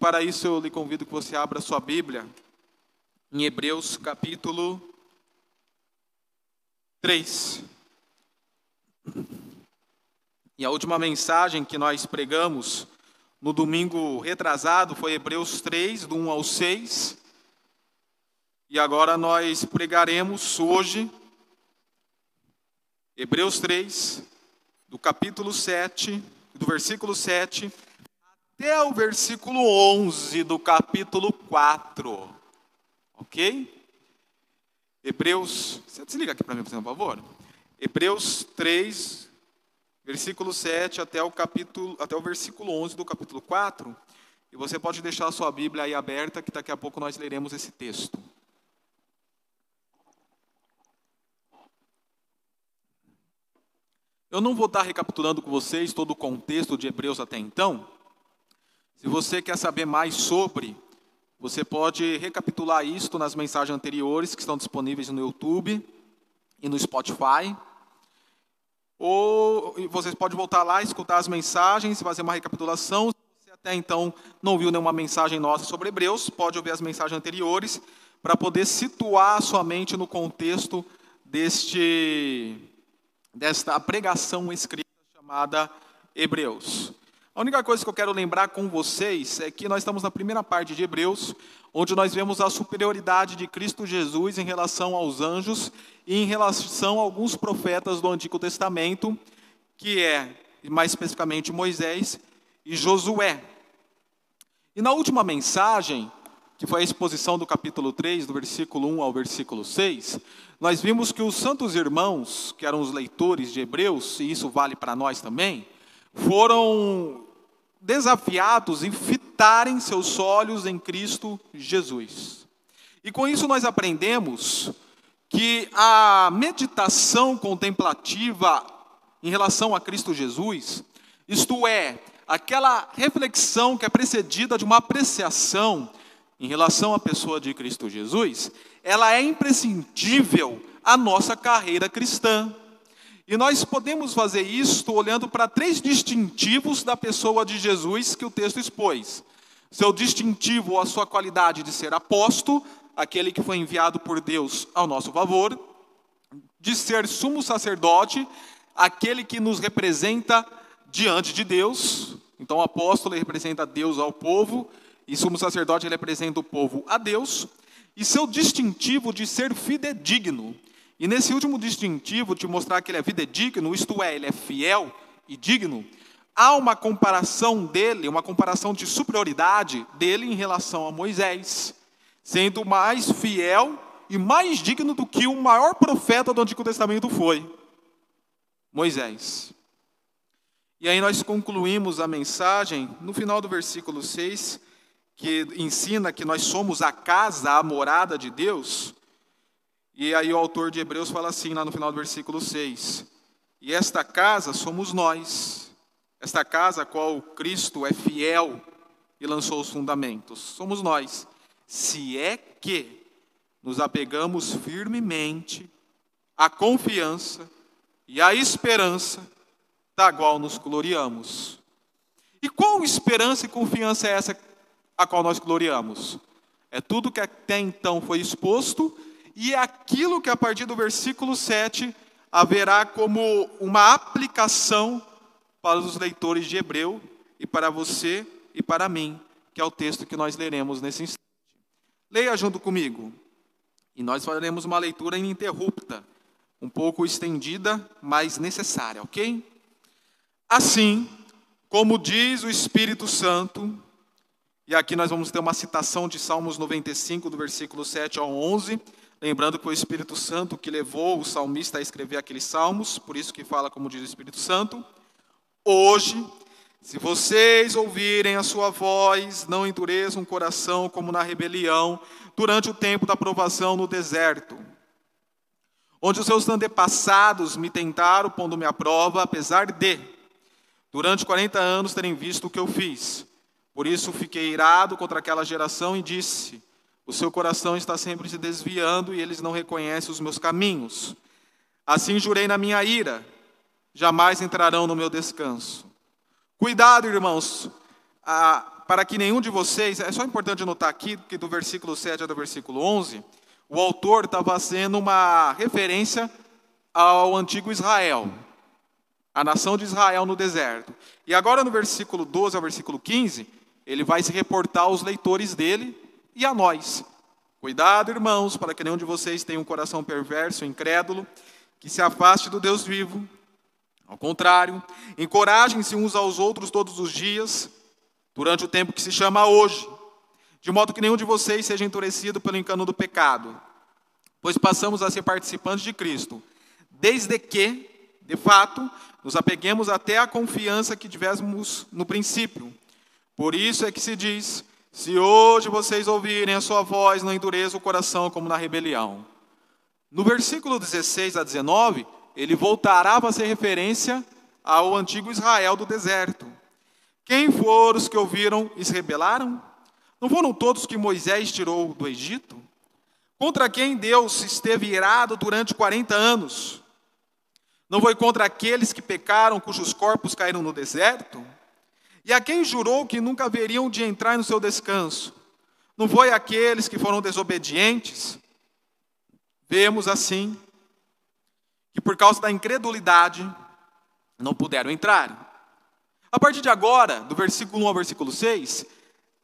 para isso eu lhe convido que você abra sua Bíblia em Hebreus capítulo 3. E a última mensagem que nós pregamos no domingo retrasado foi Hebreus 3, do 1 ao 6. E agora nós pregaremos hoje Hebreus 3, do capítulo 7, do versículo 7 até o versículo 11 do capítulo 4. Ok? Hebreus, você desliga aqui para mim, por favor. Hebreus 3, versículo 7 até o capítulo, até o versículo 11 do capítulo 4. E você pode deixar a sua Bíblia aí aberta, que daqui a pouco nós leremos esse texto. Eu não vou estar recapitulando com vocês todo o contexto de Hebreus até então, se você quer saber mais sobre, você pode recapitular isto nas mensagens anteriores que estão disponíveis no YouTube e no Spotify. Ou você pode voltar lá, escutar as mensagens, fazer uma recapitulação. Se você até então não viu nenhuma mensagem nossa sobre Hebreus, pode ouvir as mensagens anteriores para poder situar a sua mente no contexto deste, desta pregação escrita chamada Hebreus. A única coisa que eu quero lembrar com vocês é que nós estamos na primeira parte de Hebreus, onde nós vemos a superioridade de Cristo Jesus em relação aos anjos e em relação a alguns profetas do Antigo Testamento, que é, mais especificamente, Moisés e Josué. E na última mensagem, que foi a exposição do capítulo 3, do versículo 1 ao versículo 6, nós vimos que os santos irmãos, que eram os leitores de Hebreus, e isso vale para nós também, foram desafiados em fitarem seus olhos em Cristo Jesus. E com isso nós aprendemos que a meditação contemplativa em relação a Cristo Jesus, isto é, aquela reflexão que é precedida de uma apreciação em relação à pessoa de Cristo Jesus, ela é imprescindível à nossa carreira cristã. E nós podemos fazer isto olhando para três distintivos da pessoa de Jesus que o texto expôs. Seu distintivo, a sua qualidade de ser apóstolo, aquele que foi enviado por Deus ao nosso favor, de ser sumo sacerdote, aquele que nos representa diante de Deus. Então, o apóstolo representa Deus ao povo, e sumo sacerdote representa o povo a Deus. E seu distintivo de ser fidedigno, e nesse último distintivo, de mostrar que ele é fidedigno, isto é, ele é fiel e digno, há uma comparação dele, uma comparação de superioridade dele em relação a Moisés, sendo mais fiel e mais digno do que o maior profeta do Antigo Testamento foi, Moisés. E aí nós concluímos a mensagem no final do versículo 6, que ensina que nós somos a casa, a morada de Deus. E aí o autor de Hebreus fala assim, lá no final do versículo 6: E esta casa somos nós, esta casa a qual Cristo é fiel e lançou os fundamentos, somos nós, se é que nos apegamos firmemente à confiança e à esperança da qual nos gloriamos. E qual esperança e confiança é essa a qual nós gloriamos? É tudo que até então foi exposto e aquilo que a partir do versículo 7 haverá como uma aplicação para os leitores de Hebreu e para você e para mim, que é o texto que nós leremos nesse instante. Leia junto comigo. E nós faremos uma leitura ininterrupta, um pouco estendida, mas necessária, ok? Assim, como diz o Espírito Santo, e aqui nós vamos ter uma citação de Salmos 95, do versículo 7 ao 11, Lembrando que o Espírito Santo que levou o salmista a escrever aqueles salmos, por isso que fala como diz o Espírito Santo. Hoje, se vocês ouvirem a sua voz, não endureçam o coração como na rebelião, durante o tempo da provação no deserto, onde os seus antepassados me tentaram, pondo-me à prova, apesar de, durante 40 anos, terem visto o que eu fiz. Por isso fiquei irado contra aquela geração e disse: o seu coração está sempre se desviando e eles não reconhecem os meus caminhos. Assim jurei na minha ira, jamais entrarão no meu descanso. Cuidado, irmãos, para que nenhum de vocês, é só importante notar aqui que do versículo 7 ao versículo 11, o autor está fazendo uma referência ao antigo Israel, a nação de Israel no deserto. E agora no versículo 12 ao versículo 15, ele vai se reportar aos leitores dele e a nós. Cuidado, irmãos, para que nenhum de vocês tenha um coração perverso, incrédulo, que se afaste do Deus vivo. Ao contrário, encorajem-se uns aos outros todos os dias, durante o tempo que se chama hoje, de modo que nenhum de vocês seja endurecido pelo engano do pecado, pois passamos a ser participantes de Cristo, desde que, de fato, nos apeguemos até a confiança que tivemos no princípio. Por isso é que se diz: se hoje vocês ouvirem a sua voz, não endureça o coração como na rebelião. No versículo 16 a 19, ele voltará a fazer referência ao antigo Israel do deserto. Quem foram os que ouviram e se rebelaram? Não foram todos que Moisés tirou do Egito? Contra quem Deus esteve irado durante 40 anos? Não foi contra aqueles que pecaram, cujos corpos caíram no deserto? E a quem jurou que nunca haveriam de entrar no seu descanso? Não foi aqueles que foram desobedientes? Vemos assim que por causa da incredulidade não puderam entrar. A partir de agora, do versículo 1 ao versículo 6,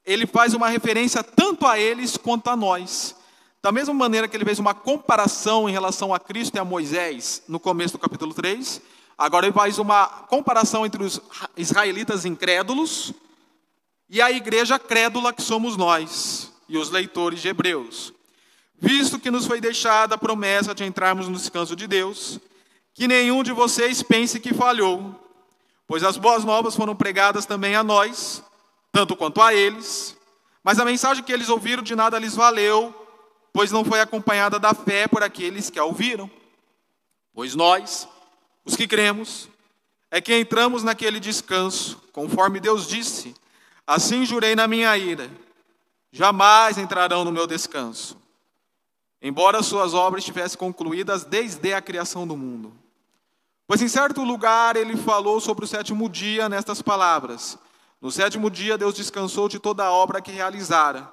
ele faz uma referência tanto a eles quanto a nós. Da mesma maneira que ele fez uma comparação em relação a Cristo e a Moisés no começo do capítulo 3, Agora ele faz uma comparação entre os israelitas incrédulos e a igreja crédula que somos nós e os leitores de Hebreus. Visto que nos foi deixada a promessa de entrarmos no descanso de Deus, que nenhum de vocês pense que falhou, pois as boas novas foram pregadas também a nós, tanto quanto a eles, mas a mensagem que eles ouviram de nada lhes valeu, pois não foi acompanhada da fé por aqueles que a ouviram. Pois nós, os que cremos, é que entramos naquele descanso, conforme Deus disse: Assim jurei na minha ira, jamais entrarão no meu descanso, embora suas obras estivessem concluídas desde a criação do mundo. Pois em certo lugar ele falou sobre o sétimo dia nestas palavras: No sétimo dia Deus descansou de toda a obra que realizara.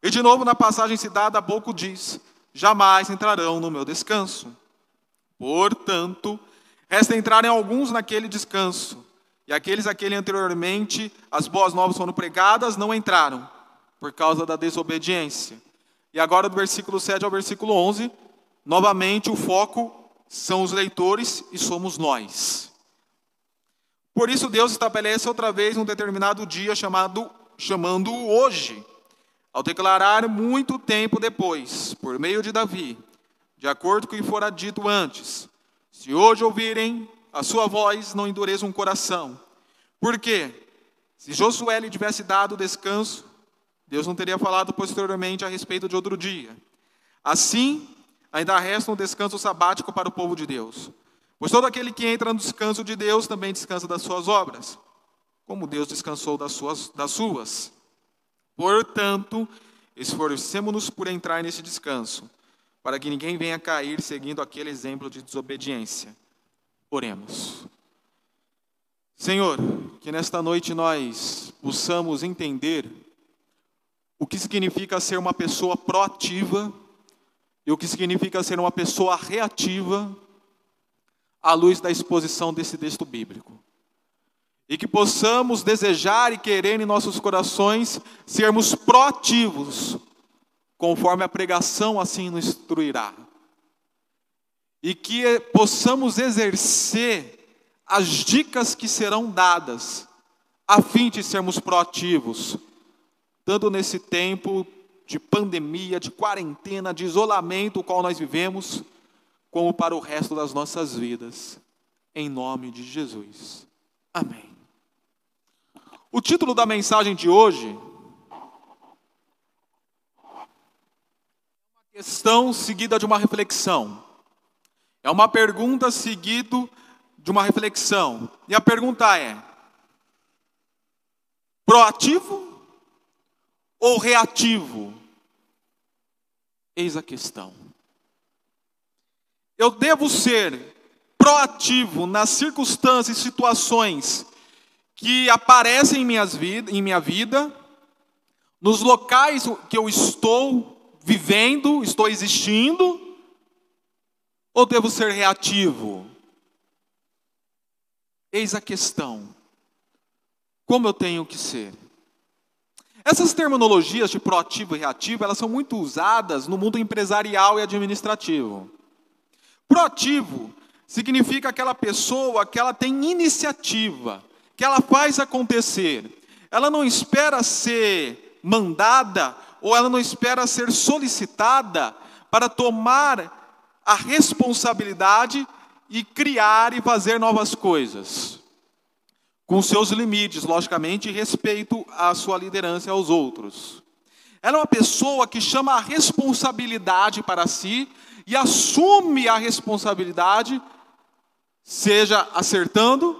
E de novo na passagem citada há pouco diz: Jamais entrarão no meu descanso. Portanto, Resta entrarem alguns naquele descanso. E aqueles a quem anteriormente as boas novas foram pregadas não entraram, por causa da desobediência. E agora, do versículo 7 ao versículo 11, novamente o foco são os leitores e somos nós. Por isso, Deus estabelece outra vez um determinado dia chamado, chamando hoje, ao declarar muito tempo depois, por meio de Davi, de acordo com o que fora dito antes. Se hoje ouvirem a sua voz, não endureçam o coração. Por quê? Se Josué lhe tivesse dado descanso, Deus não teria falado posteriormente a respeito de outro dia. Assim, ainda resta um descanso sabático para o povo de Deus. Pois todo aquele que entra no descanso de Deus também descansa das suas obras, como Deus descansou das suas. Das suas. Portanto, esforcemos-nos por entrar nesse descanso para que ninguém venha cair seguindo aquele exemplo de desobediência. Oremos. Senhor, que nesta noite nós possamos entender o que significa ser uma pessoa proativa e o que significa ser uma pessoa reativa à luz da exposição desse texto bíblico. E que possamos desejar e querer em nossos corações sermos proativos conforme a pregação assim nos instruirá. E que possamos exercer as dicas que serão dadas, a fim de sermos proativos, tanto nesse tempo de pandemia, de quarentena, de isolamento o qual nós vivemos, como para o resto das nossas vidas. Em nome de Jesus. Amém. O título da mensagem de hoje questão seguida de uma reflexão. É uma pergunta seguida de uma reflexão. E a pergunta é: proativo ou reativo? Eis a questão. Eu devo ser proativo nas circunstâncias e situações que aparecem em, minhas vid em minha vida, nos locais que eu estou vivendo, estou existindo, ou devo ser reativo? Eis a questão. Como eu tenho que ser? Essas terminologias de proativo e reativo, elas são muito usadas no mundo empresarial e administrativo. Proativo significa aquela pessoa que ela tem iniciativa, que ela faz acontecer. Ela não espera ser mandada ou ela não espera ser solicitada para tomar a responsabilidade e criar e fazer novas coisas com seus limites, logicamente, e respeito à sua liderança e aos outros. Ela é uma pessoa que chama a responsabilidade para si e assume a responsabilidade, seja acertando,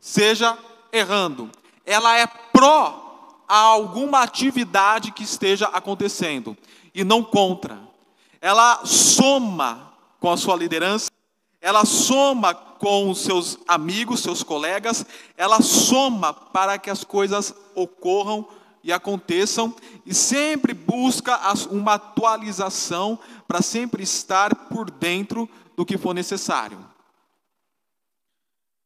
seja errando. Ela é pró a alguma atividade que esteja acontecendo e não contra. Ela soma com a sua liderança, ela soma com os seus amigos, seus colegas, ela soma para que as coisas ocorram e aconteçam e sempre busca uma atualização para sempre estar por dentro do que for necessário.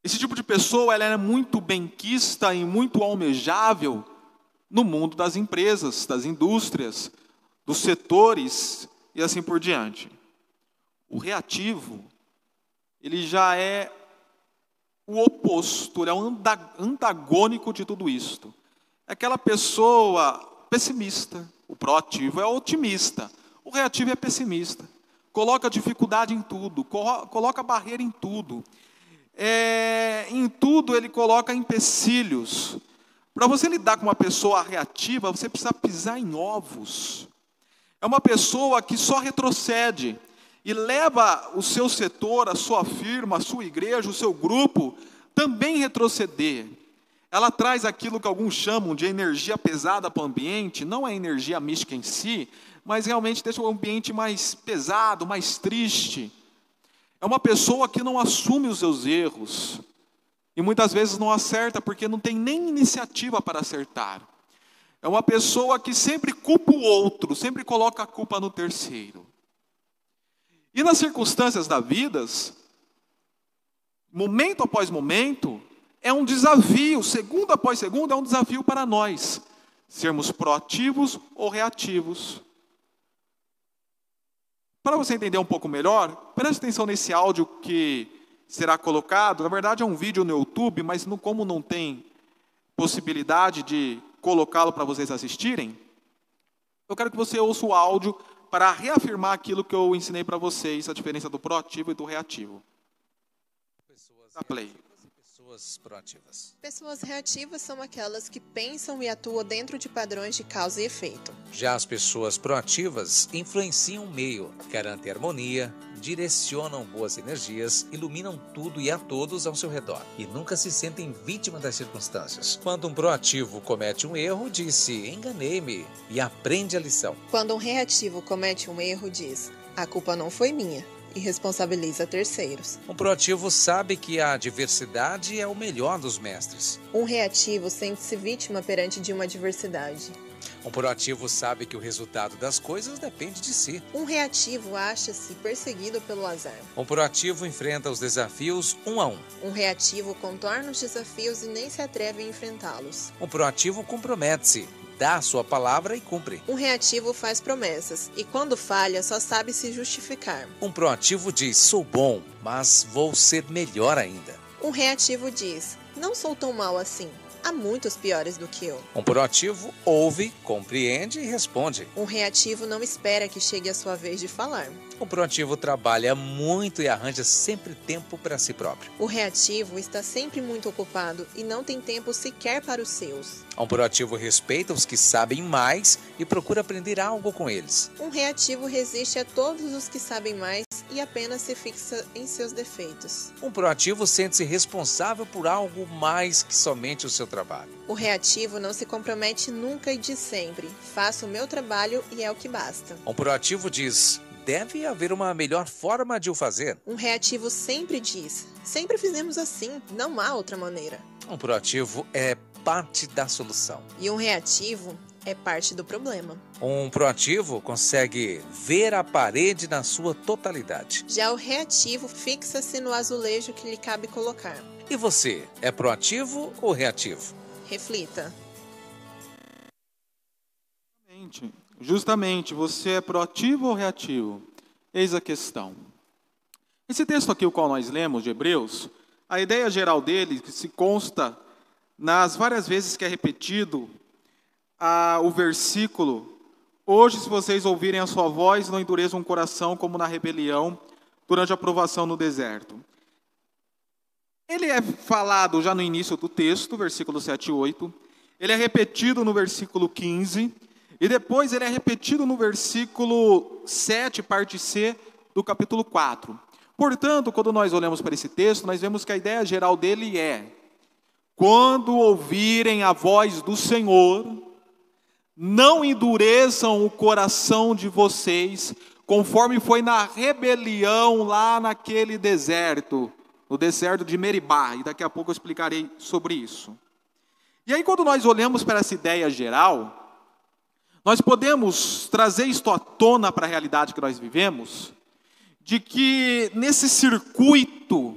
Esse tipo de pessoa ela é muito benquista e muito almejável no mundo das empresas, das indústrias, dos setores e assim por diante. O reativo ele já é o oposto, ele é um antagônico de tudo isto. É aquela pessoa pessimista. O proativo é otimista. O reativo é pessimista. Coloca dificuldade em tudo, coloca barreira em tudo. É, em tudo ele coloca empecilhos. Para você lidar com uma pessoa reativa, você precisa pisar em ovos. É uma pessoa que só retrocede e leva o seu setor, a sua firma, a sua igreja, o seu grupo também retroceder. Ela traz aquilo que alguns chamam de energia pesada para o ambiente, não é energia mística em si, mas realmente deixa o ambiente mais pesado, mais triste. É uma pessoa que não assume os seus erros e muitas vezes não acerta porque não tem nem iniciativa para acertar. É uma pessoa que sempre culpa o outro, sempre coloca a culpa no terceiro. E nas circunstâncias da vida, momento após momento, é um desafio, segundo após segundo, é um desafio para nós sermos proativos ou reativos. Para você entender um pouco melhor, preste atenção nesse áudio que será colocado. Na verdade, é um vídeo no YouTube, mas no, como não tem possibilidade de colocá-lo para vocês assistirem, eu quero que você ouça o áudio para reafirmar aquilo que eu ensinei para vocês, a diferença do proativo e do reativo. Pessoas da Play. Pessoas proativas. Pessoas reativas são aquelas que pensam e atuam dentro de padrões de causa e efeito. Já as pessoas proativas influenciam o meio, garantem harmonia, direcionam boas energias, iluminam tudo e a todos ao seu redor e nunca se sentem vítimas das circunstâncias. Quando um proativo comete um erro, diz-se enganei-me e aprende a lição. Quando um reativo comete um erro, diz a culpa não foi minha e responsabiliza terceiros. Um proativo sabe que a diversidade é o melhor dos mestres. Um reativo sente-se vítima perante de uma diversidade. Um proativo sabe que o resultado das coisas depende de si. Um reativo acha-se perseguido pelo azar. Um proativo enfrenta os desafios um a um. Um reativo contorna os desafios e nem se atreve a enfrentá-los. Um proativo compromete-se, dá a sua palavra e cumpre. Um reativo faz promessas e, quando falha, só sabe se justificar. Um proativo diz: sou bom, mas vou ser melhor ainda. Um reativo diz: não sou tão mal assim. Há muitos piores do que eu. Um proativo ouve, compreende e responde. Um reativo não espera que chegue a sua vez de falar. Um proativo trabalha muito e arranja sempre tempo para si próprio. O reativo está sempre muito ocupado e não tem tempo sequer para os seus. Um proativo respeita os que sabem mais e procura aprender algo com eles. Um reativo resiste a todos os que sabem mais e apenas se fixa em seus defeitos. Um proativo sente-se responsável por algo mais que somente o seu trabalho. O reativo não se compromete nunca e diz sempre: faço o meu trabalho e é o que basta. Um proativo diz: deve haver uma melhor forma de o fazer. Um reativo sempre diz: sempre fizemos assim, não há outra maneira. Um proativo é parte da solução. E um reativo é parte do problema. Um proativo consegue ver a parede na sua totalidade. Já o reativo fixa-se no azulejo que lhe cabe colocar. E você, é proativo ou reativo? Reflita. Justamente, você é proativo ou reativo? Eis a questão. Esse texto aqui, o qual nós lemos, de Hebreus, a ideia geral dele se consta nas várias vezes que é repetido a, o versículo: Hoje, se vocês ouvirem a sua voz, não endureçam o coração como na rebelião durante a provação no deserto. Ele é falado já no início do texto, versículo 7 e 8. Ele é repetido no versículo 15. E depois ele é repetido no versículo 7, parte C, do capítulo 4. Portanto, quando nós olhamos para esse texto, nós vemos que a ideia geral dele é: quando ouvirem a voz do Senhor, não endureçam o coração de vocês, conforme foi na rebelião lá naquele deserto, no deserto de Meribá, e daqui a pouco eu explicarei sobre isso. E aí, quando nós olhamos para essa ideia geral, nós podemos trazer isto à tona para a realidade que nós vivemos, de que nesse circuito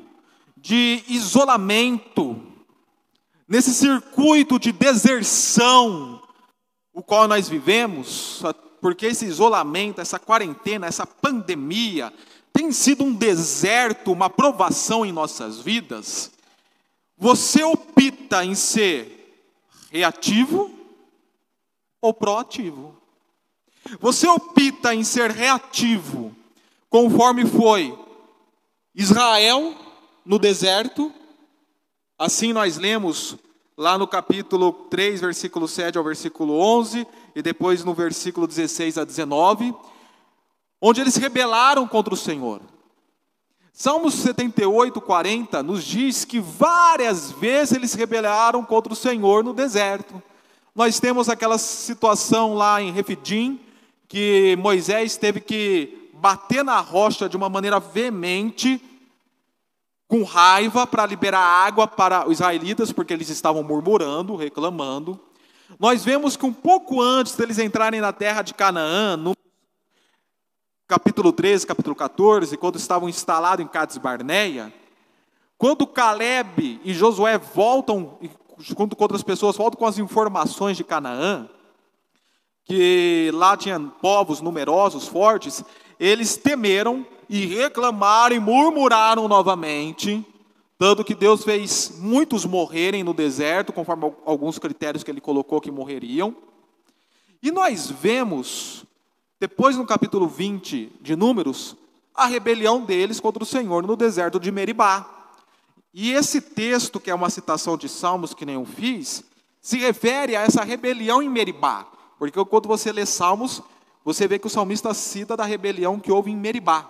de isolamento, nesse circuito de deserção, o qual nós vivemos, porque esse isolamento, essa quarentena, essa pandemia, tem sido um deserto, uma provação em nossas vidas, você opta em ser reativo ou proativo. Você opta em ser reativo conforme foi Israel no deserto. Assim nós lemos lá no capítulo 3, versículo 7 ao versículo 11, e depois no versículo 16 a 19, onde eles rebelaram contra o Senhor. Salmos 78, 40 nos diz que várias vezes eles rebelaram contra o Senhor no deserto. Nós temos aquela situação lá em Refidim, que Moisés teve que bater na rocha de uma maneira veemente, com raiva, para liberar água para os israelitas, porque eles estavam murmurando, reclamando. Nós vemos que um pouco antes deles entrarem na terra de Canaã, no capítulo 13, capítulo 14, quando estavam instalados em Cades Barneia, quando Caleb e Josué voltam, junto com outras pessoas, voltam com as informações de Canaã, que lá tinha povos numerosos, fortes, eles temeram e reclamaram e murmuraram novamente, tanto que Deus fez muitos morrerem no deserto, conforme alguns critérios que ele colocou que morreriam. E nós vemos, depois no capítulo 20 de Números, a rebelião deles contra o Senhor no deserto de Meribá. E esse texto, que é uma citação de Salmos que nem eu fiz, se refere a essa rebelião em Meribá. Porque quando você lê Salmos, você vê que o salmista cita da rebelião que houve em Meribá,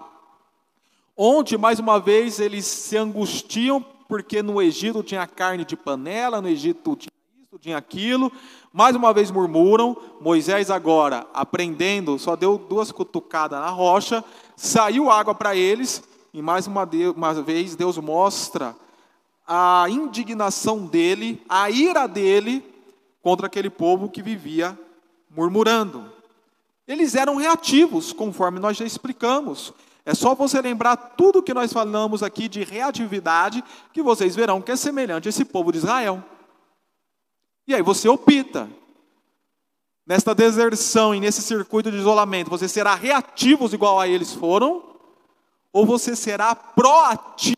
onde, mais uma vez, eles se angustiam, porque no Egito tinha carne de panela, no Egito tinha isso, tinha aquilo, mais uma vez murmuram, Moisés agora, aprendendo, só deu duas cutucadas na rocha, saiu água para eles, e mais uma, uma vez Deus mostra a indignação dele, a ira dele contra aquele povo que vivia murmurando. Eles eram reativos, conforme nós já explicamos. É só você lembrar tudo que nós falamos aqui de reatividade, que vocês verão que é semelhante a esse povo de Israel. E aí você opta. Nesta deserção e nesse circuito de isolamento, você será reativo igual a eles foram, ou você será proativo,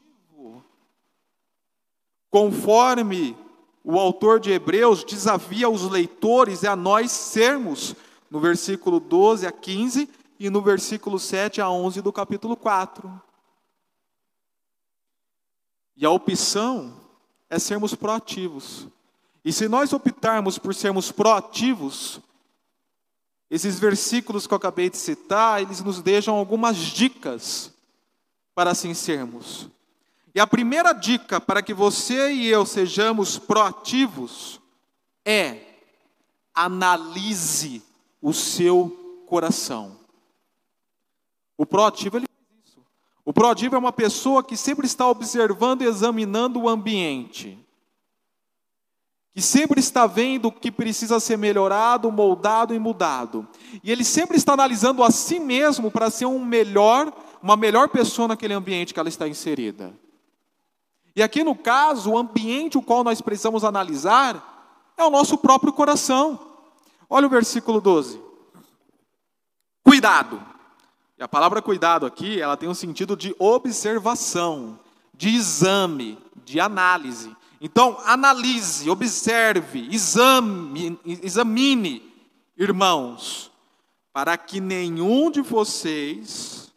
conforme o autor de Hebreus desafia os leitores e a nós sermos no versículo 12 a 15 e no versículo 7 a 11 do capítulo 4. E a opção é sermos proativos. E se nós optarmos por sermos proativos, esses versículos que eu acabei de citar, eles nos deixam algumas dicas para assim sermos. E a primeira dica para que você e eu sejamos proativos é analise o seu coração. O proativo ele faz isso. O proativo é uma pessoa que sempre está observando e examinando o ambiente. Que sempre está vendo o que precisa ser melhorado, moldado e mudado. E ele sempre está analisando a si mesmo para ser um melhor, uma melhor pessoa naquele ambiente que ela está inserida. E aqui no caso, o ambiente o qual nós precisamos analisar é o nosso próprio coração. Olha o versículo 12. Cuidado. E a palavra cuidado aqui, ela tem um sentido de observação, de exame, de análise. Então, analise, observe, exame, examine, irmãos, para que nenhum de vocês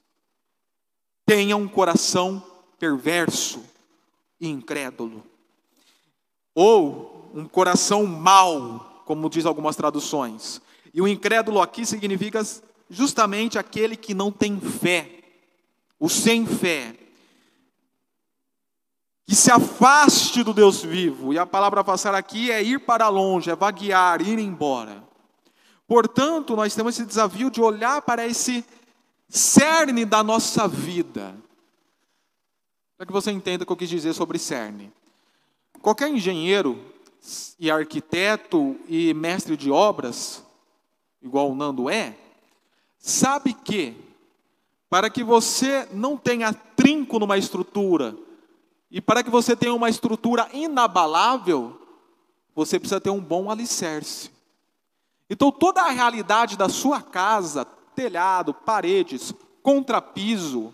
tenha um coração perverso incrédulo, ou um coração mau, como diz algumas traduções. E o incrédulo aqui significa justamente aquele que não tem fé, o sem fé, que se afaste do Deus vivo. E a palavra passar aqui é ir para longe, é vaguear, ir embora. Portanto, nós temos esse desafio de olhar para esse cerne da nossa vida. Para que você entenda o que eu quis dizer sobre cerne. Qualquer engenheiro e arquiteto e mestre de obras, igual o Nando é, sabe que para que você não tenha trinco numa estrutura, e para que você tenha uma estrutura inabalável, você precisa ter um bom alicerce. Então, toda a realidade da sua casa, telhado, paredes, contrapiso,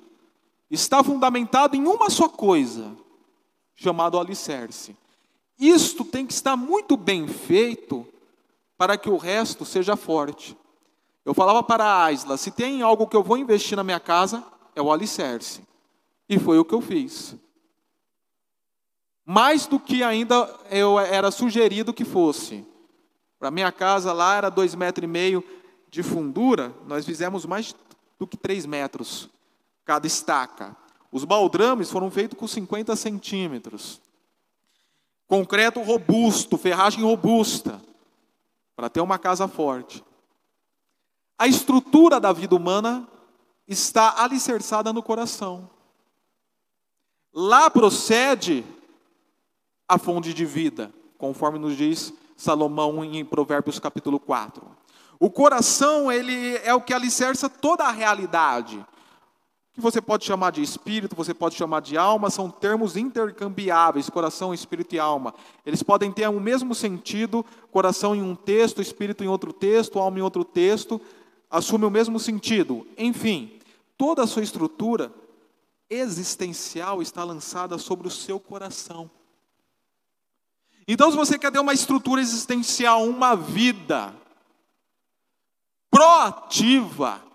está fundamentado em uma só coisa, chamado alicerce. Isto tem que estar muito bem feito para que o resto seja forte. Eu falava para a Aisla, se tem algo que eu vou investir na minha casa, é o alicerce. E foi o que eu fiz mais do que ainda eu era sugerido que fosse. Para minha casa lá era dois metros e meio de fundura, nós fizemos mais do que três metros cada estaca. Os baldrames foram feitos com 50 centímetros. Concreto robusto, ferragem robusta, para ter uma casa forte. A estrutura da vida humana está alicerçada no coração. Lá procede a fonte de vida, conforme nos diz Salomão em Provérbios capítulo 4. O coração, ele é o que alicerça toda a realidade. Que você pode chamar de espírito, você pode chamar de alma, são termos intercambiáveis, coração, espírito e alma. Eles podem ter o mesmo sentido, coração em um texto, espírito em outro texto, alma em outro texto, assume o mesmo sentido. Enfim, toda a sua estrutura existencial está lançada sobre o seu coração. Então, se você quer ter uma estrutura existencial, uma vida proativa,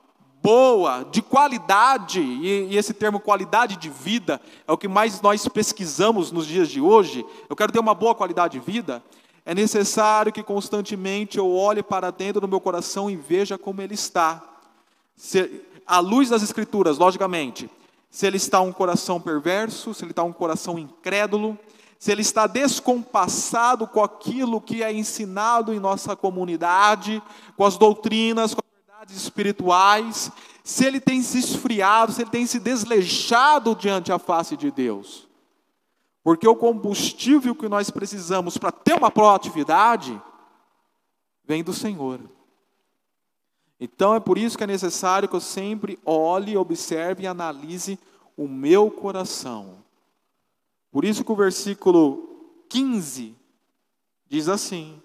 boa, de qualidade, e, esse termo qualidade de vida é o que mais nós pesquisamos nos dias de hoje. Eu quero ter uma boa qualidade de vida. É necessário que constantemente eu olhe para dentro do meu coração e veja como ele está. Se, à luz das Escrituras, logicamente, se ele está um coração perverso, se ele está um coração incrédulo, se ele está descompassado com aquilo que é ensinado em nossa comunidade, com as doutrinas, com as verdades espirituais, se ele tem se esfriado, se ele tem se desleixado diante a face de Deus. Porque o combustível que nós precisamos para ter uma proatividade vem do Senhor. Então é por isso que é necessário que eu sempre olhe, observe e analise o meu coração. Por isso que o versículo 15 diz assim: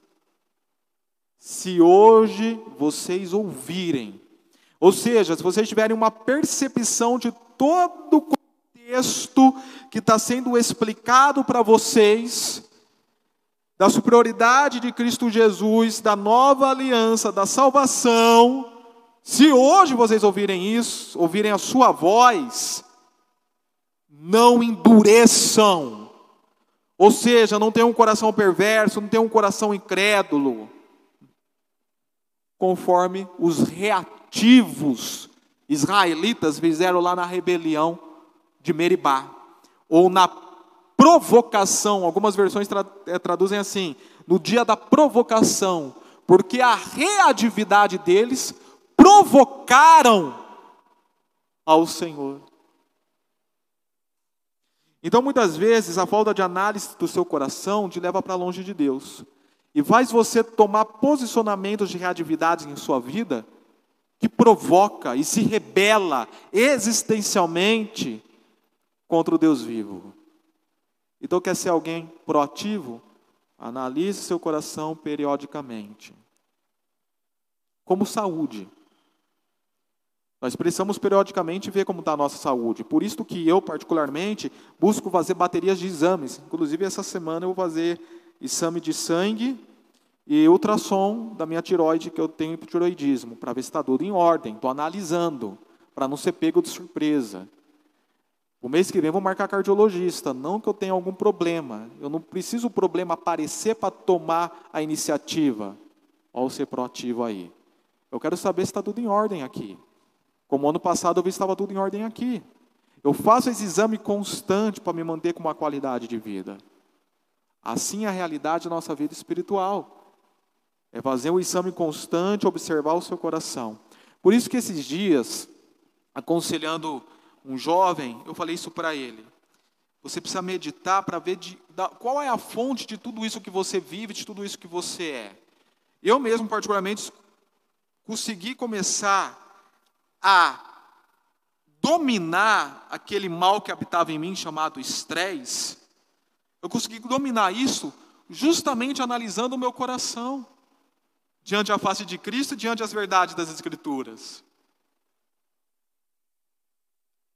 Se hoje vocês ouvirem, ou seja, se vocês tiverem uma percepção de todo o contexto que está sendo explicado para vocês, da superioridade de Cristo Jesus, da nova aliança, da salvação, se hoje vocês ouvirem isso, ouvirem a sua voz, não endureçam. Ou seja, não tenham um coração perverso, não tenham um coração incrédulo. Conforme os reativos israelitas fizeram lá na rebelião de Meribá. Ou na provocação, algumas versões tra eh, traduzem assim: no dia da provocação, porque a reatividade deles provocaram ao Senhor. Então, muitas vezes, a falta de análise do seu coração te leva para longe de Deus. E faz você tomar posicionamentos de reatividades em sua vida que provoca e se rebela existencialmente contra o Deus vivo. Então, quer ser alguém proativo? Analise seu coração periodicamente. Como saúde. Nós precisamos periodicamente ver como está a nossa saúde. Por isso que eu, particularmente, busco fazer baterias de exames. Inclusive, essa semana eu vou fazer exame de sangue e ultrassom da minha tiroide, que eu tenho hipotiroidismo, para ver se está tudo em ordem. Estou analisando, para não ser pego de surpresa. O mês que vem vou marcar cardiologista, não que eu tenha algum problema. Eu não preciso o problema aparecer para tomar a iniciativa. Olha ser proativo aí. Eu quero saber se está tudo em ordem aqui. Como ano passado eu vi que estava tudo em ordem aqui. Eu faço esse exame constante para me manter com uma qualidade de vida. Assim é a realidade da nossa vida espiritual. É fazer um exame constante, observar o seu coração. Por isso que esses dias, aconselhando um jovem, eu falei isso para ele. Você precisa meditar para ver de, da, qual é a fonte de tudo isso que você vive, de tudo isso que você é. Eu mesmo, particularmente, consegui começar a dominar aquele mal que habitava em mim, chamado estresse. Eu consegui dominar isso justamente analisando o meu coração, diante da face de Cristo, diante das verdades das Escrituras.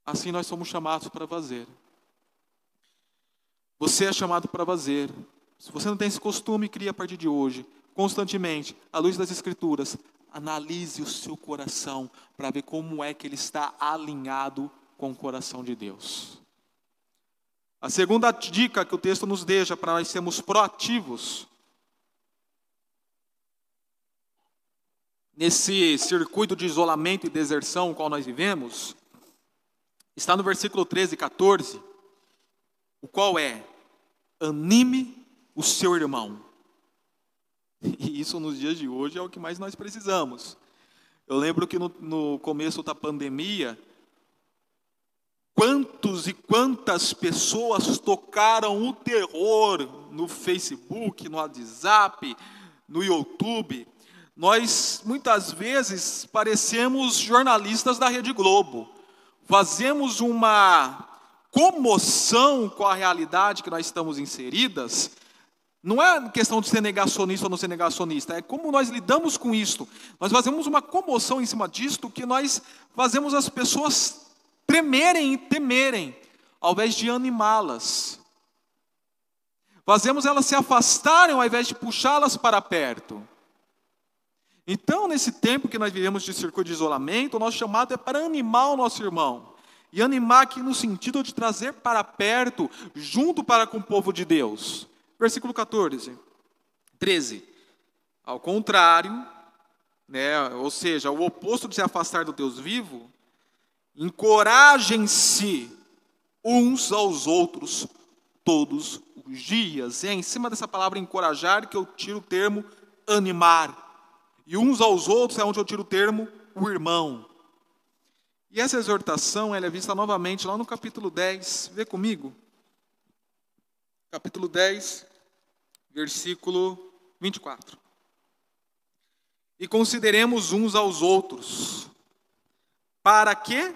Assim nós somos chamados para fazer. Você é chamado para fazer. Se você não tem esse costume, cria a partir de hoje, constantemente, à luz das Escrituras, analise o seu coração para ver como é que ele está alinhado com o coração de Deus. A segunda dica que o texto nos deixa para nós sermos proativos nesse circuito de isolamento e deserção no qual nós vivemos está no versículo 13 e 14, o qual é: anime o seu irmão. E isso nos dias de hoje é o que mais nós precisamos. Eu lembro que no, no começo da pandemia, quantos e quantas pessoas tocaram o terror no Facebook, no WhatsApp, no YouTube. Nós muitas vezes parecemos jornalistas da Rede Globo fazemos uma comoção com a realidade que nós estamos inseridas, não é questão de ser negacionista ou não ser negacionista, é como nós lidamos com isto. Nós fazemos uma comoção em cima disto que nós fazemos as pessoas tremerem e temerem, ao invés de animá-las. Fazemos elas se afastarem ao invés de puxá-las para perto. Então, nesse tempo que nós vivemos de circuito de isolamento, o nosso chamado é para animar o nosso irmão. E animar aqui no sentido de trazer para perto, junto para com o povo de Deus. Versículo 14, 13. Ao contrário, né, ou seja, o oposto de se afastar do Deus vivo, encorajem-se uns aos outros todos os dias. E é em cima dessa palavra encorajar que eu tiro o termo animar. E uns aos outros é onde eu tiro o termo o irmão. E essa exortação ela é vista novamente lá no capítulo 10. Vê comigo. Capítulo 10, versículo 24. E consideremos uns aos outros. Para quê?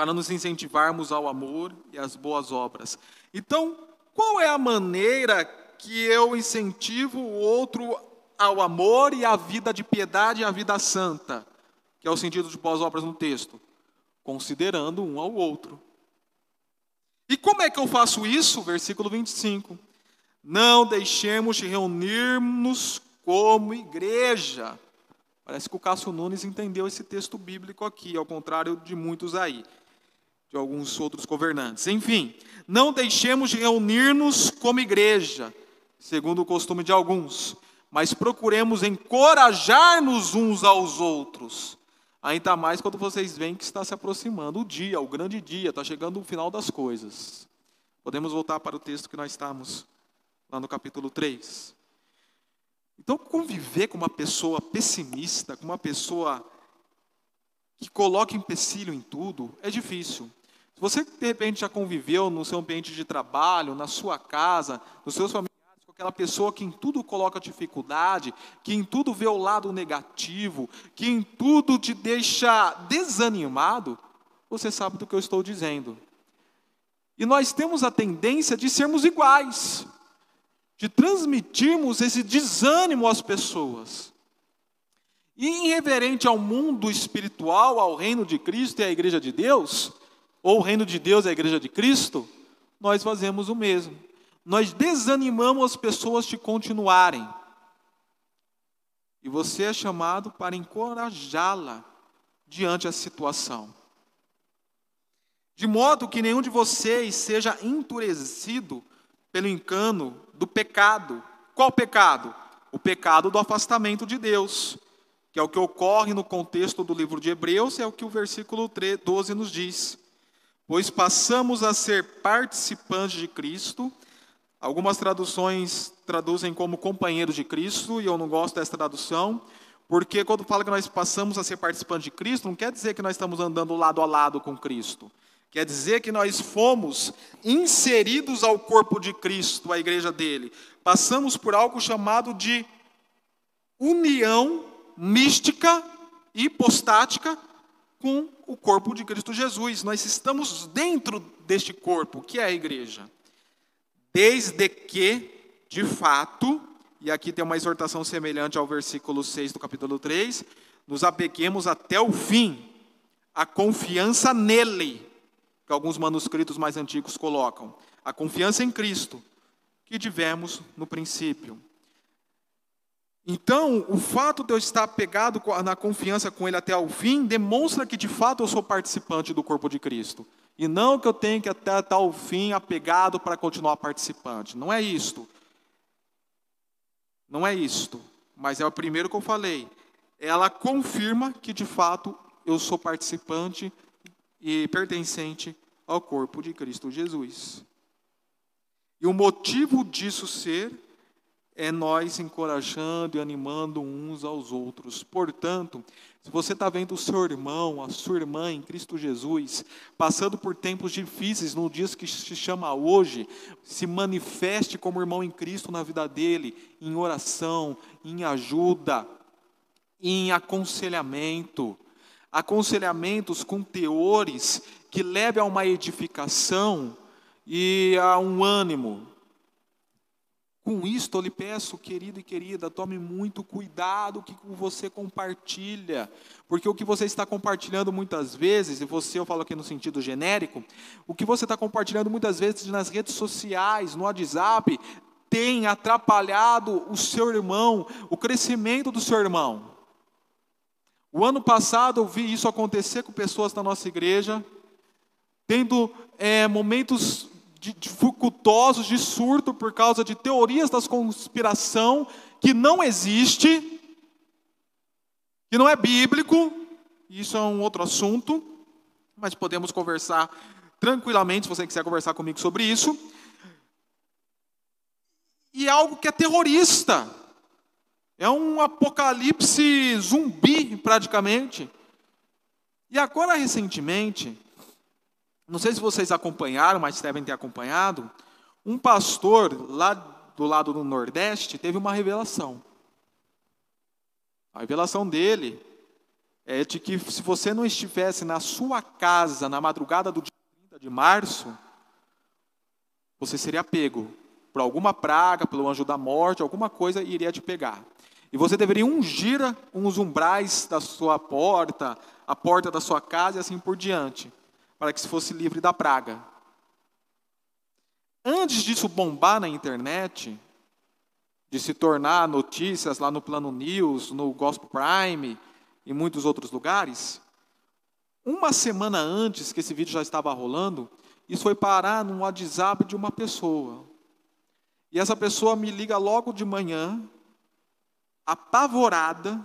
Para nos incentivarmos ao amor e às boas obras. Então, qual é a maneira que eu incentivo o outro ao amor e à vida de piedade e à vida santa, que é o sentido de pós-obras no texto, considerando um ao outro. E como é que eu faço isso? Versículo 25. Não deixemos de reunirmos como igreja. Parece que o Cássio Nunes entendeu esse texto bíblico aqui, ao contrário de muitos aí, de alguns outros governantes. Enfim, não deixemos de reunir-nos como igreja, segundo o costume de alguns, mas procuremos encorajar-nos uns aos outros. Ainda mais quando vocês veem que está se aproximando o dia, o grande dia, está chegando o final das coisas. Podemos voltar para o texto que nós estamos, lá no capítulo 3. Então, conviver com uma pessoa pessimista, com uma pessoa que coloca empecilho em tudo, é difícil. Você, de repente, já conviveu no seu ambiente de trabalho, na sua casa, nos seus familiares, aquela pessoa que em tudo coloca dificuldade, que em tudo vê o lado negativo, que em tudo te deixa desanimado, você sabe do que eu estou dizendo. E nós temos a tendência de sermos iguais, de transmitirmos esse desânimo às pessoas. E em reverente ao mundo espiritual, ao reino de Cristo e à igreja de Deus, ou o reino de Deus e a igreja de Cristo, nós fazemos o mesmo. Nós desanimamos as pessoas de continuarem. E você é chamado para encorajá-la diante da situação. De modo que nenhum de vocês seja endurecido pelo engano do pecado. Qual pecado? O pecado do afastamento de Deus, que é o que ocorre no contexto do livro de Hebreus, é o que o versículo 12 nos diz pois passamos a ser participantes de Cristo. Algumas traduções traduzem como companheiros de Cristo, e eu não gosto dessa tradução, porque quando fala que nós passamos a ser participantes de Cristo, não quer dizer que nós estamos andando lado a lado com Cristo. Quer dizer que nós fomos inseridos ao corpo de Cristo, à igreja dele. Passamos por algo chamado de união mística e hipostática com o corpo de Cristo Jesus. Nós estamos dentro deste corpo, que é a igreja. Desde que, de fato, e aqui tem uma exortação semelhante ao versículo 6 do capítulo 3, nos apeguemos até o fim, a confiança nele, que alguns manuscritos mais antigos colocam, a confiança em Cristo, que tivemos no princípio. Então, o fato de eu estar pegado na confiança com Ele até o fim demonstra que de fato eu sou participante do corpo de Cristo. E não que eu tenha que até, até o fim apegado para continuar participante. Não é isto. Não é isto. Mas é o primeiro que eu falei. Ela confirma que de fato eu sou participante e pertencente ao corpo de Cristo Jesus. E o motivo disso ser é nós encorajando e animando uns aos outros. Portanto, se você está vendo o seu irmão, a sua irmã em Cristo Jesus, passando por tempos difíceis, no dia que se chama hoje, se manifeste como irmão em Cristo na vida dele, em oração, em ajuda, em aconselhamento. Aconselhamentos com teores que levem a uma edificação e a um ânimo, com isto eu lhe peço, querido e querida, tome muito cuidado que você compartilha, porque o que você está compartilhando muitas vezes, e você eu falo aqui no sentido genérico, o que você está compartilhando muitas vezes nas redes sociais, no WhatsApp, tem atrapalhado o seu irmão, o crescimento do seu irmão. O ano passado eu vi isso acontecer com pessoas da nossa igreja, tendo é, momentos dificultosos, de surto por causa de teorias da conspiração que não existe, que não é bíblico, isso é um outro assunto, mas podemos conversar tranquilamente, se você quiser conversar comigo sobre isso. E é algo que é terrorista. É um apocalipse zumbi, praticamente. E agora, recentemente, não sei se vocês acompanharam, mas devem ter acompanhado. Um pastor lá do lado do Nordeste teve uma revelação. A revelação dele é de que se você não estivesse na sua casa na madrugada do dia 30 de março, você seria pego por alguma praga, pelo anjo da morte, alguma coisa iria te pegar. E você deveria ungir uns umbrais da sua porta, a porta da sua casa e assim por diante para que se fosse livre da praga. Antes disso bombar na internet, de se tornar notícias lá no Plano News, no Gospel Prime e muitos outros lugares, uma semana antes que esse vídeo já estava rolando, isso foi parar no WhatsApp de uma pessoa. E essa pessoa me liga logo de manhã, apavorada,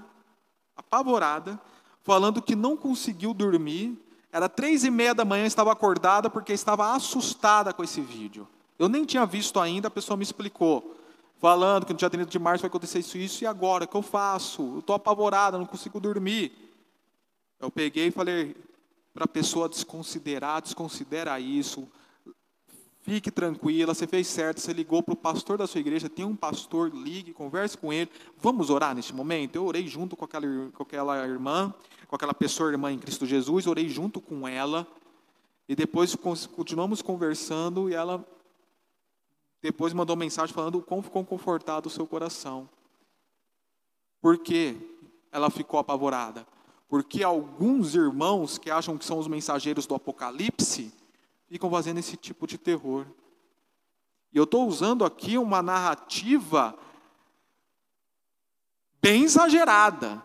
apavorada, falando que não conseguiu dormir era três e meia da manhã, estava acordada porque estava assustada com esse vídeo. Eu nem tinha visto ainda, a pessoa me explicou. Falando que no dia 30 de março vai acontecer isso e isso, e agora? O que eu faço? Eu estou apavorada, não consigo dormir. Eu peguei e falei para a pessoa desconsiderar, desconsidera isso. Fique tranquila, você fez certo, você ligou para o pastor da sua igreja, tem um pastor, ligue, converse com ele. Vamos orar neste momento? Eu orei junto com aquela, com aquela irmã, com aquela pessoa irmã em Cristo Jesus, orei junto com ela. E depois continuamos conversando e ela depois mandou mensagem falando o quão ficou confortado o seu coração. Por quê? Ela ficou apavorada. Porque alguns irmãos que acham que são os mensageiros do Apocalipse, ficam fazendo esse tipo de terror. E eu estou usando aqui uma narrativa bem exagerada.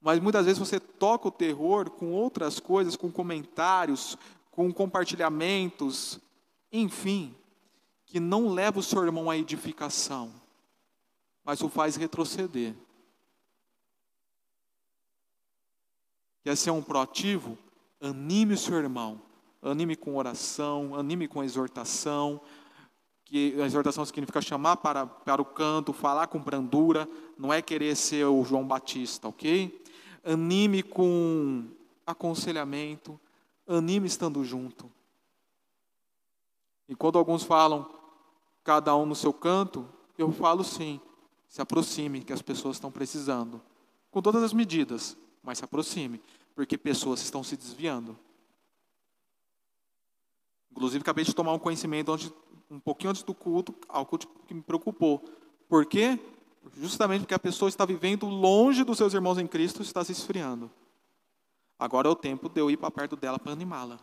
Mas muitas vezes você toca o terror com outras coisas, com comentários, com compartilhamentos, enfim, que não leva o seu irmão à edificação, mas o faz retroceder. Quer ser um proativo? Anime o seu irmão anime com oração, anime com exortação, que a exortação significa chamar para, para o canto, falar com brandura, não é querer ser o João Batista, ok? Anime com aconselhamento, anime estando junto. E quando alguns falam, cada um no seu canto, eu falo sim, se aproxime, que as pessoas estão precisando. Com todas as medidas, mas se aproxime, porque pessoas estão se desviando. Inclusive, acabei de tomar um conhecimento onde, um pouquinho antes do culto, algo que me preocupou. Por quê? Justamente porque a pessoa está vivendo longe dos seus irmãos em Cristo está se esfriando. Agora é o tempo de eu ir para perto dela para animá-la.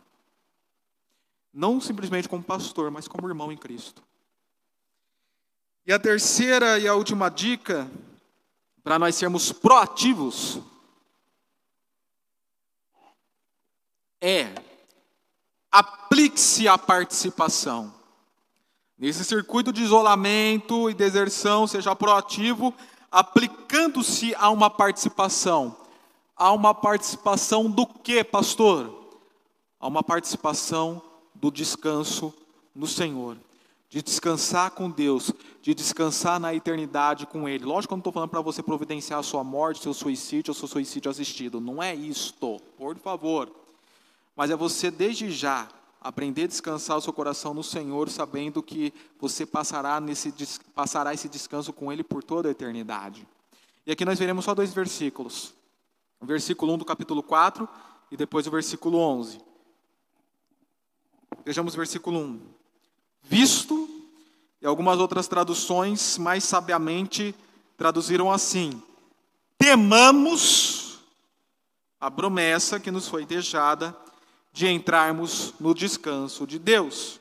Não simplesmente como pastor, mas como irmão em Cristo. E a terceira e a última dica, para nós sermos proativos, é aplique-se à participação. Nesse circuito de isolamento e deserção, seja proativo, aplicando-se a uma participação. A uma participação do que, pastor? A uma participação do descanso no Senhor. De descansar com Deus, de descansar na eternidade com Ele. Lógico que eu não estou falando para você providenciar a sua morte, seu suicídio ou seu suicídio assistido. Não é isto, por favor mas é você desde já aprender a descansar o seu coração no Senhor, sabendo que você passará, nesse, passará esse descanso com Ele por toda a eternidade. E aqui nós veremos só dois versículos. O versículo 1 do capítulo 4 e depois o versículo 11. Vejamos o versículo 1. Visto, e algumas outras traduções mais sabiamente traduziram assim: temamos a promessa que nos foi deixada de entrarmos no descanso de Deus.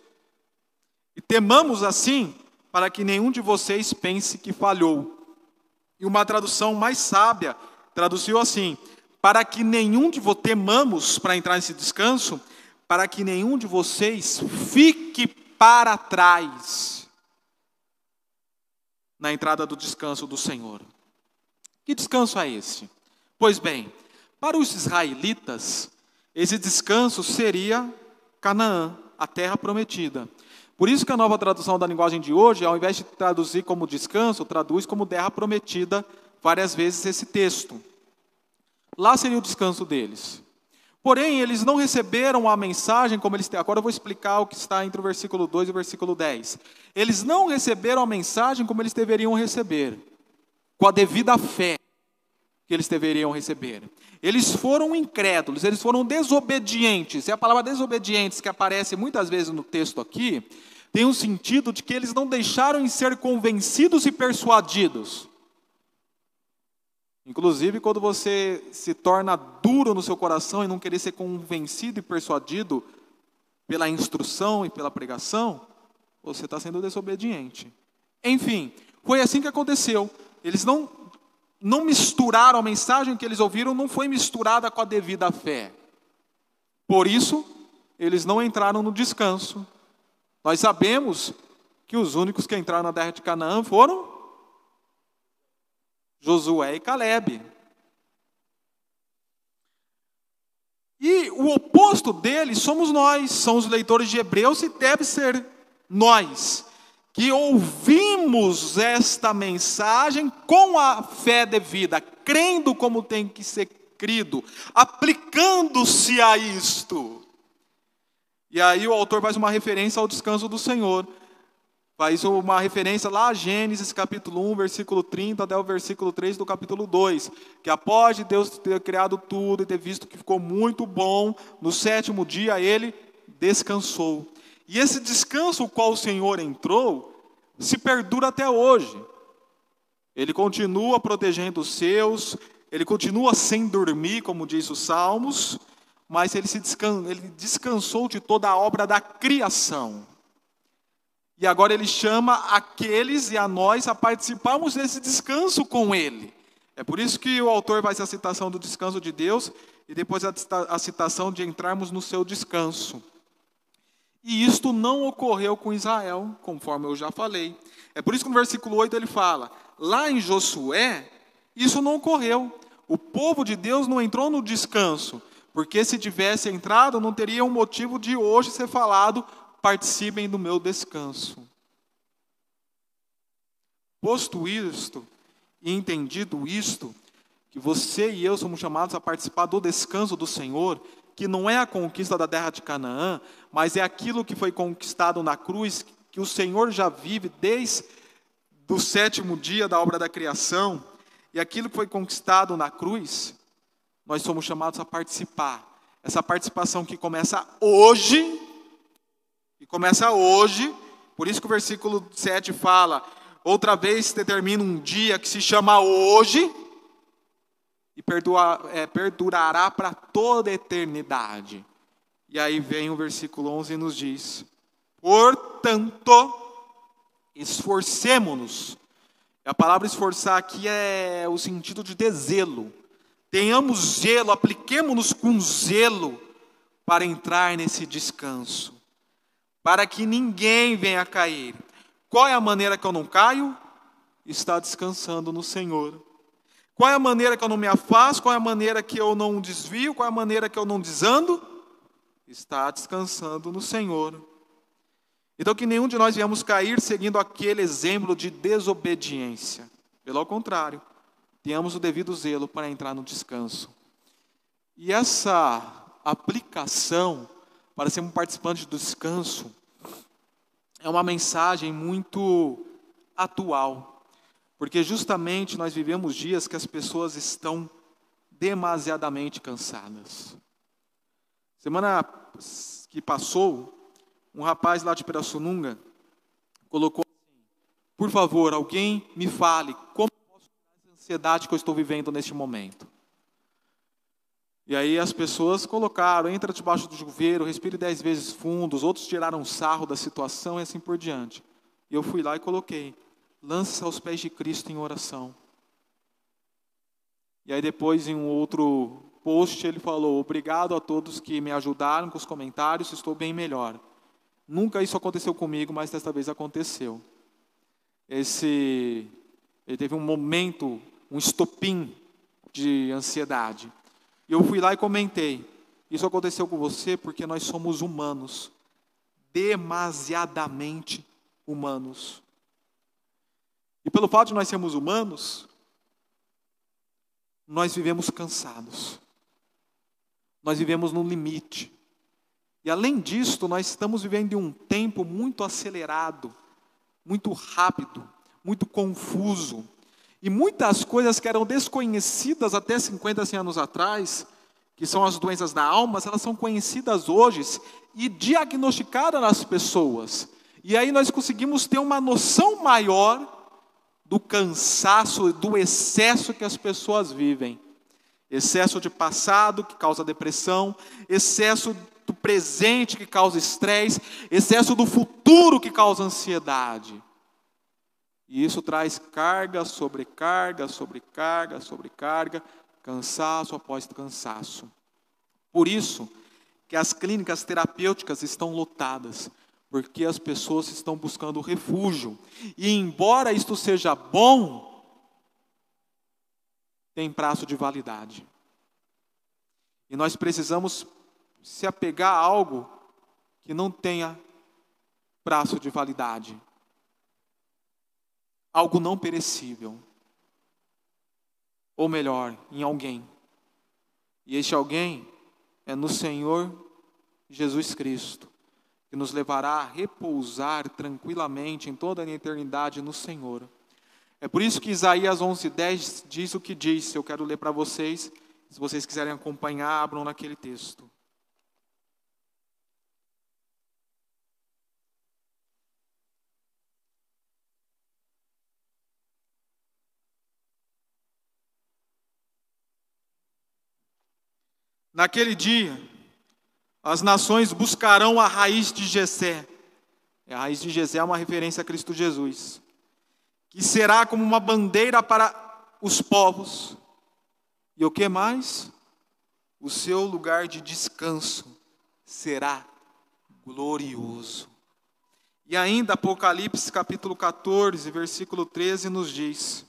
E temamos assim, para que nenhum de vocês pense que falhou. E uma tradução mais sábia traduziu assim: para que nenhum de vocês temamos para entrar nesse descanso, para que nenhum de vocês fique para trás na entrada do descanso do Senhor. Que descanso é esse? Pois bem, para os israelitas, esse descanso seria Canaã, a terra prometida. Por isso que a nova tradução da linguagem de hoje, ao invés de traduzir como descanso, traduz como terra prometida várias vezes esse texto. Lá seria o descanso deles. Porém, eles não receberam a mensagem como eles têm. Agora eu vou explicar o que está entre o versículo 2 e o versículo 10. Eles não receberam a mensagem como eles deveriam receber, com a devida fé que eles deveriam receber. Eles foram incrédulos, eles foram desobedientes. E a palavra desobedientes, que aparece muitas vezes no texto aqui, tem um sentido de que eles não deixaram em ser convencidos e persuadidos. Inclusive, quando você se torna duro no seu coração e não querer ser convencido e persuadido pela instrução e pela pregação, você está sendo desobediente. Enfim, foi assim que aconteceu. Eles não não misturaram a mensagem que eles ouviram, não foi misturada com a devida fé. Por isso, eles não entraram no descanso. Nós sabemos que os únicos que entraram na terra de Canaã foram Josué e Caleb. E o oposto deles somos nós, são os leitores de Hebreus e deve ser nós que ouvimos esta mensagem com a fé devida, crendo como tem que ser crido, aplicando-se a isto. E aí o autor faz uma referência ao descanso do Senhor. Faz uma referência lá a Gênesis capítulo 1, versículo 30 até o versículo 3 do capítulo 2, que após de Deus ter criado tudo e ter visto que ficou muito bom, no sétimo dia ele descansou. E esse descanso o qual o Senhor entrou se perdura até hoje. Ele continua protegendo os seus, ele continua sem dormir, como diz os Salmos, mas ele, se descan ele descansou de toda a obra da criação. E agora ele chama aqueles e a nós a participarmos desse descanso com ele. É por isso que o autor faz a citação do descanso de Deus e depois a citação de entrarmos no seu descanso. E isto não ocorreu com Israel, conforme eu já falei. É por isso que no versículo 8 ele fala: lá em Josué, isso não ocorreu. O povo de Deus não entrou no descanso, porque se tivesse entrado, não teria um motivo de hoje ser falado participem do meu descanso. Posto isto e entendido isto, que você e eu somos chamados a participar do descanso do Senhor, que não é a conquista da terra de Canaã, mas é aquilo que foi conquistado na cruz, que o Senhor já vive desde o sétimo dia da obra da criação, e aquilo que foi conquistado na cruz, nós somos chamados a participar. Essa participação que começa hoje e começa hoje, por isso que o versículo 7 fala: outra vez determina um dia que se chama hoje, e é, perdurará para toda a eternidade. E aí vem o versículo 11 e nos diz: portanto, esforcemo-nos. A palavra esforçar aqui é o sentido de deselo. Tenhamos zelo, apliquemos-nos com zelo para entrar nesse descanso para que ninguém venha cair. Qual é a maneira que eu não caio? Está descansando no Senhor. Qual é a maneira que eu não me afasto? Qual é a maneira que eu não desvio? Qual é a maneira que eu não desando? Está descansando no Senhor. Então, que nenhum de nós viemos cair seguindo aquele exemplo de desobediência. Pelo contrário, tenhamos o devido zelo para entrar no descanso. E essa aplicação para sermos participantes do descanso, é uma mensagem muito atual, porque justamente nós vivemos dias que as pessoas estão demasiadamente cansadas. Semana que passou, um rapaz lá de Pirassununga colocou assim: Por favor, alguém me fale como posso tirar essa ansiedade que eu estou vivendo neste momento. E aí as pessoas colocaram, entra debaixo do chuveiro, respire dez vezes fundo, os outros tiraram sarro da situação e assim por diante. E eu fui lá e coloquei, lance-se aos pés de Cristo em oração. E aí depois em um outro post ele falou, obrigado a todos que me ajudaram com os comentários, estou bem melhor. Nunca isso aconteceu comigo, mas desta vez aconteceu. Esse, ele teve um momento, um estopim de ansiedade. E eu fui lá e comentei. Isso aconteceu com você porque nós somos humanos, demasiadamente humanos. E pelo fato de nós sermos humanos, nós vivemos cansados. Nós vivemos no limite. E além disso, nós estamos vivendo em um tempo muito acelerado, muito rápido, muito confuso. E muitas coisas que eram desconhecidas até 50, 100 anos atrás, que são as doenças da alma, elas são conhecidas hoje e diagnosticadas nas pessoas. E aí nós conseguimos ter uma noção maior do cansaço, do excesso que as pessoas vivem. Excesso de passado que causa depressão, excesso do presente que causa estresse, excesso do futuro que causa ansiedade. E isso traz carga sobre carga, sobre carga, sobre carga, cansaço após cansaço. Por isso que as clínicas terapêuticas estão lotadas, porque as pessoas estão buscando refúgio. E embora isto seja bom, tem prazo de validade. E nós precisamos se apegar a algo que não tenha prazo de validade algo não perecível. Ou melhor, em alguém. E este alguém é no Senhor Jesus Cristo. Que nos levará a repousar tranquilamente em toda a eternidade no Senhor. É por isso que Isaías 11:10 diz o que diz. Eu quero ler para vocês. Se vocês quiserem acompanhar, abram naquele texto. Naquele dia, as nações buscarão a raiz de Jessé. A raiz de Jessé é uma referência a Cristo Jesus, que será como uma bandeira para os povos. E o que mais? O seu lugar de descanso será glorioso. E ainda Apocalipse capítulo 14, versículo 13 nos diz: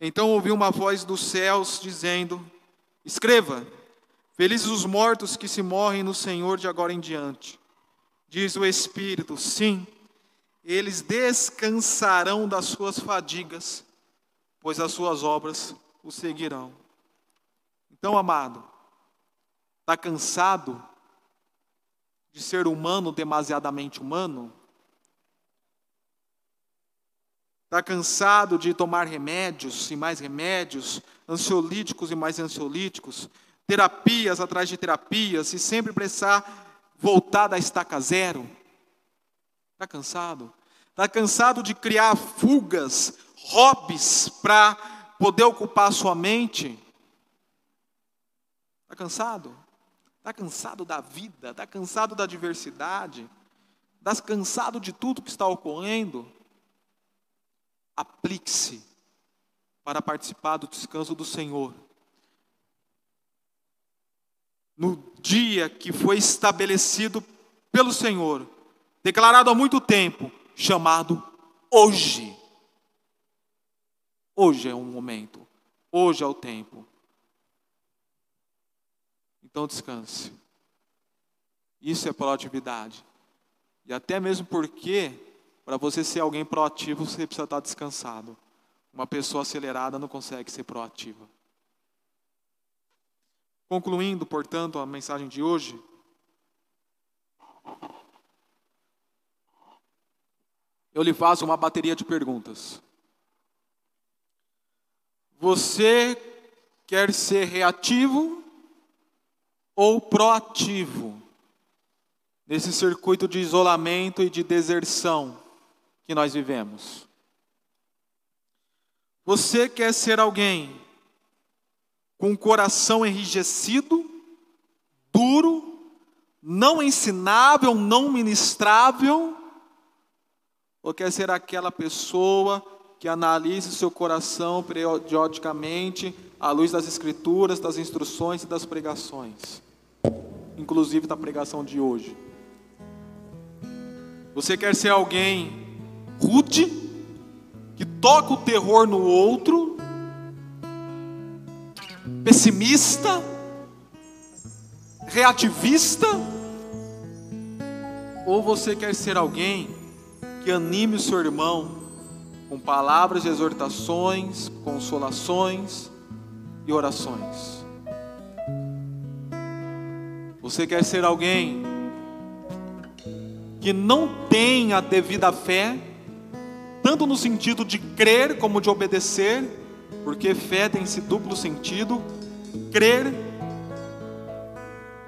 Então ouvi uma voz dos céus dizendo: Escreva, felizes os mortos que se morrem no Senhor de agora em diante. Diz o Espírito: Sim, eles descansarão das suas fadigas, pois as suas obras o seguirão. Então, amado, está cansado de ser humano demasiadamente humano? Está cansado de tomar remédios e mais remédios, ansiolíticos e mais ansiolíticos, terapias atrás de terapias e sempre precisar voltar da estaca zero? Está cansado? Está cansado de criar fugas, hobbies para poder ocupar sua mente? Está cansado? Está cansado da vida? Está cansado da diversidade? Está cansado de tudo que está ocorrendo? Aplique-se para participar do descanso do Senhor. No dia que foi estabelecido pelo Senhor, declarado há muito tempo, chamado hoje. Hoje é um momento, hoje é o tempo. Então descanse. Isso é proatividade. E até mesmo porque para você ser alguém proativo, você precisa estar descansado. Uma pessoa acelerada não consegue ser proativa. Concluindo, portanto, a mensagem de hoje. Eu lhe faço uma bateria de perguntas. Você quer ser reativo ou proativo nesse circuito de isolamento e de deserção que nós vivemos. Você quer ser alguém com o coração enrijecido, duro, não ensinável, não ministrável? Ou quer ser aquela pessoa que analise seu coração periodicamente à luz das Escrituras, das instruções e das pregações, inclusive da pregação de hoje? Você quer ser alguém rude, que toca o terror no outro, pessimista, reativista, ou você quer ser alguém que anime o seu irmão com palavras de exortações, consolações e orações? Você quer ser alguém que não tem a devida fé, tanto no sentido de crer como de obedecer, porque fé tem esse duplo sentido: crer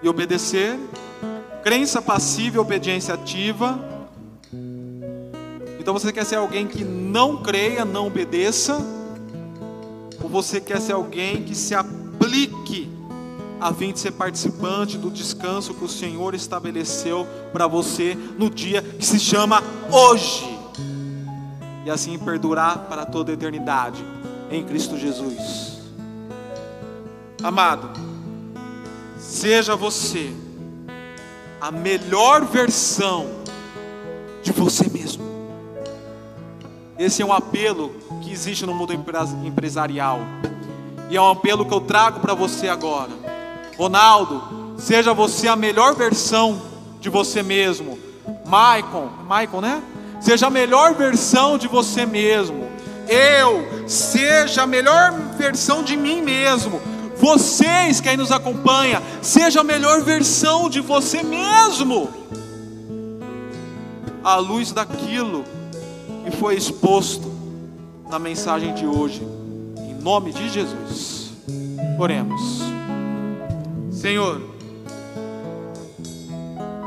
e obedecer, crença passiva e obediência ativa. Então você quer ser alguém que não creia, não obedeça, ou você quer ser alguém que se aplique a fim de ser participante do descanso que o Senhor estabeleceu para você no dia que se chama hoje? E assim perdurar para toda a eternidade em Cristo Jesus. Amado, seja você a melhor versão de você mesmo. Esse é um apelo que existe no mundo empresarial. E é um apelo que eu trago para você agora. Ronaldo, seja você a melhor versão de você mesmo. Maicon, Maicon, né? Seja a melhor versão de você mesmo. eu, seja a melhor versão de mim mesmo. Vocês, quem nos acompanha, seja a melhor versão de você mesmo. À luz daquilo que foi exposto na mensagem de hoje, em nome de Jesus. Oremos. Senhor,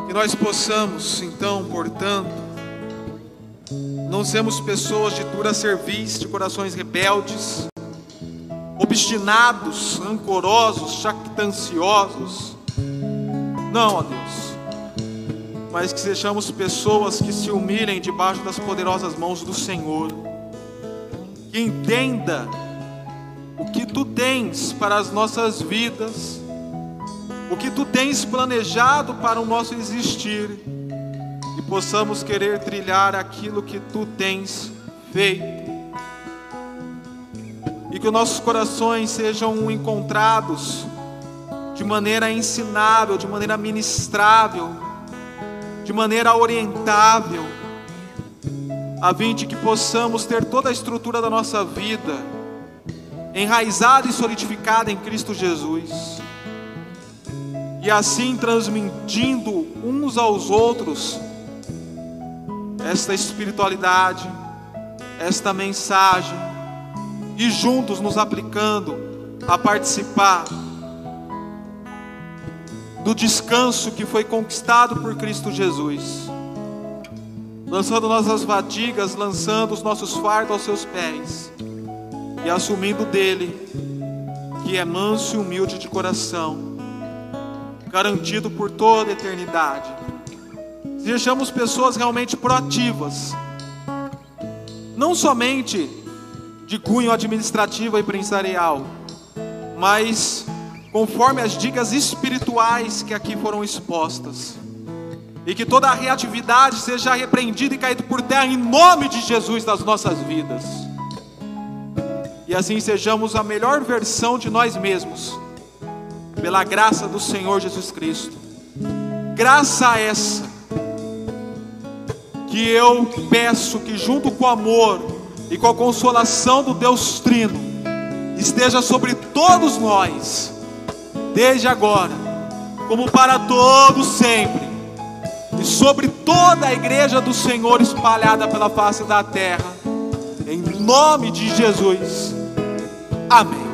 que nós possamos, então, portanto, não sermos pessoas de dura serviço, de corações rebeldes, obstinados, rancorosos, jactanciosos. Não, ó Deus, mas que sejamos pessoas que se humilhem debaixo das poderosas mãos do Senhor, que entenda o que tu tens para as nossas vidas, o que tu tens planejado para o nosso existir, e possamos querer trilhar aquilo que tu tens feito. E que nossos corações sejam encontrados de maneira ensinável, de maneira ministrável, de maneira orientável, a fim de que possamos ter toda a estrutura da nossa vida enraizada e solidificada em Cristo Jesus, e assim transmitindo uns aos outros esta espiritualidade, esta mensagem, e juntos nos aplicando a participar do descanso que foi conquistado por Cristo Jesus, lançando nossas fadigas, lançando os nossos fardos aos seus pés e assumindo dele que é manso e humilde de coração, garantido por toda a eternidade. Sejamos pessoas realmente proativas, não somente de cunho administrativo e empresarial, mas conforme as dicas espirituais que aqui foram expostas. E que toda a reatividade seja repreendida e caída por terra em nome de Jesus nas nossas vidas. E assim sejamos a melhor versão de nós mesmos, pela graça do Senhor Jesus Cristo. Graça essa que eu peço que junto com o amor e com a consolação do Deus Trino esteja sobre todos nós, desde agora, como para todos sempre, e sobre toda a igreja do Senhor espalhada pela face da terra, em nome de Jesus. Amém.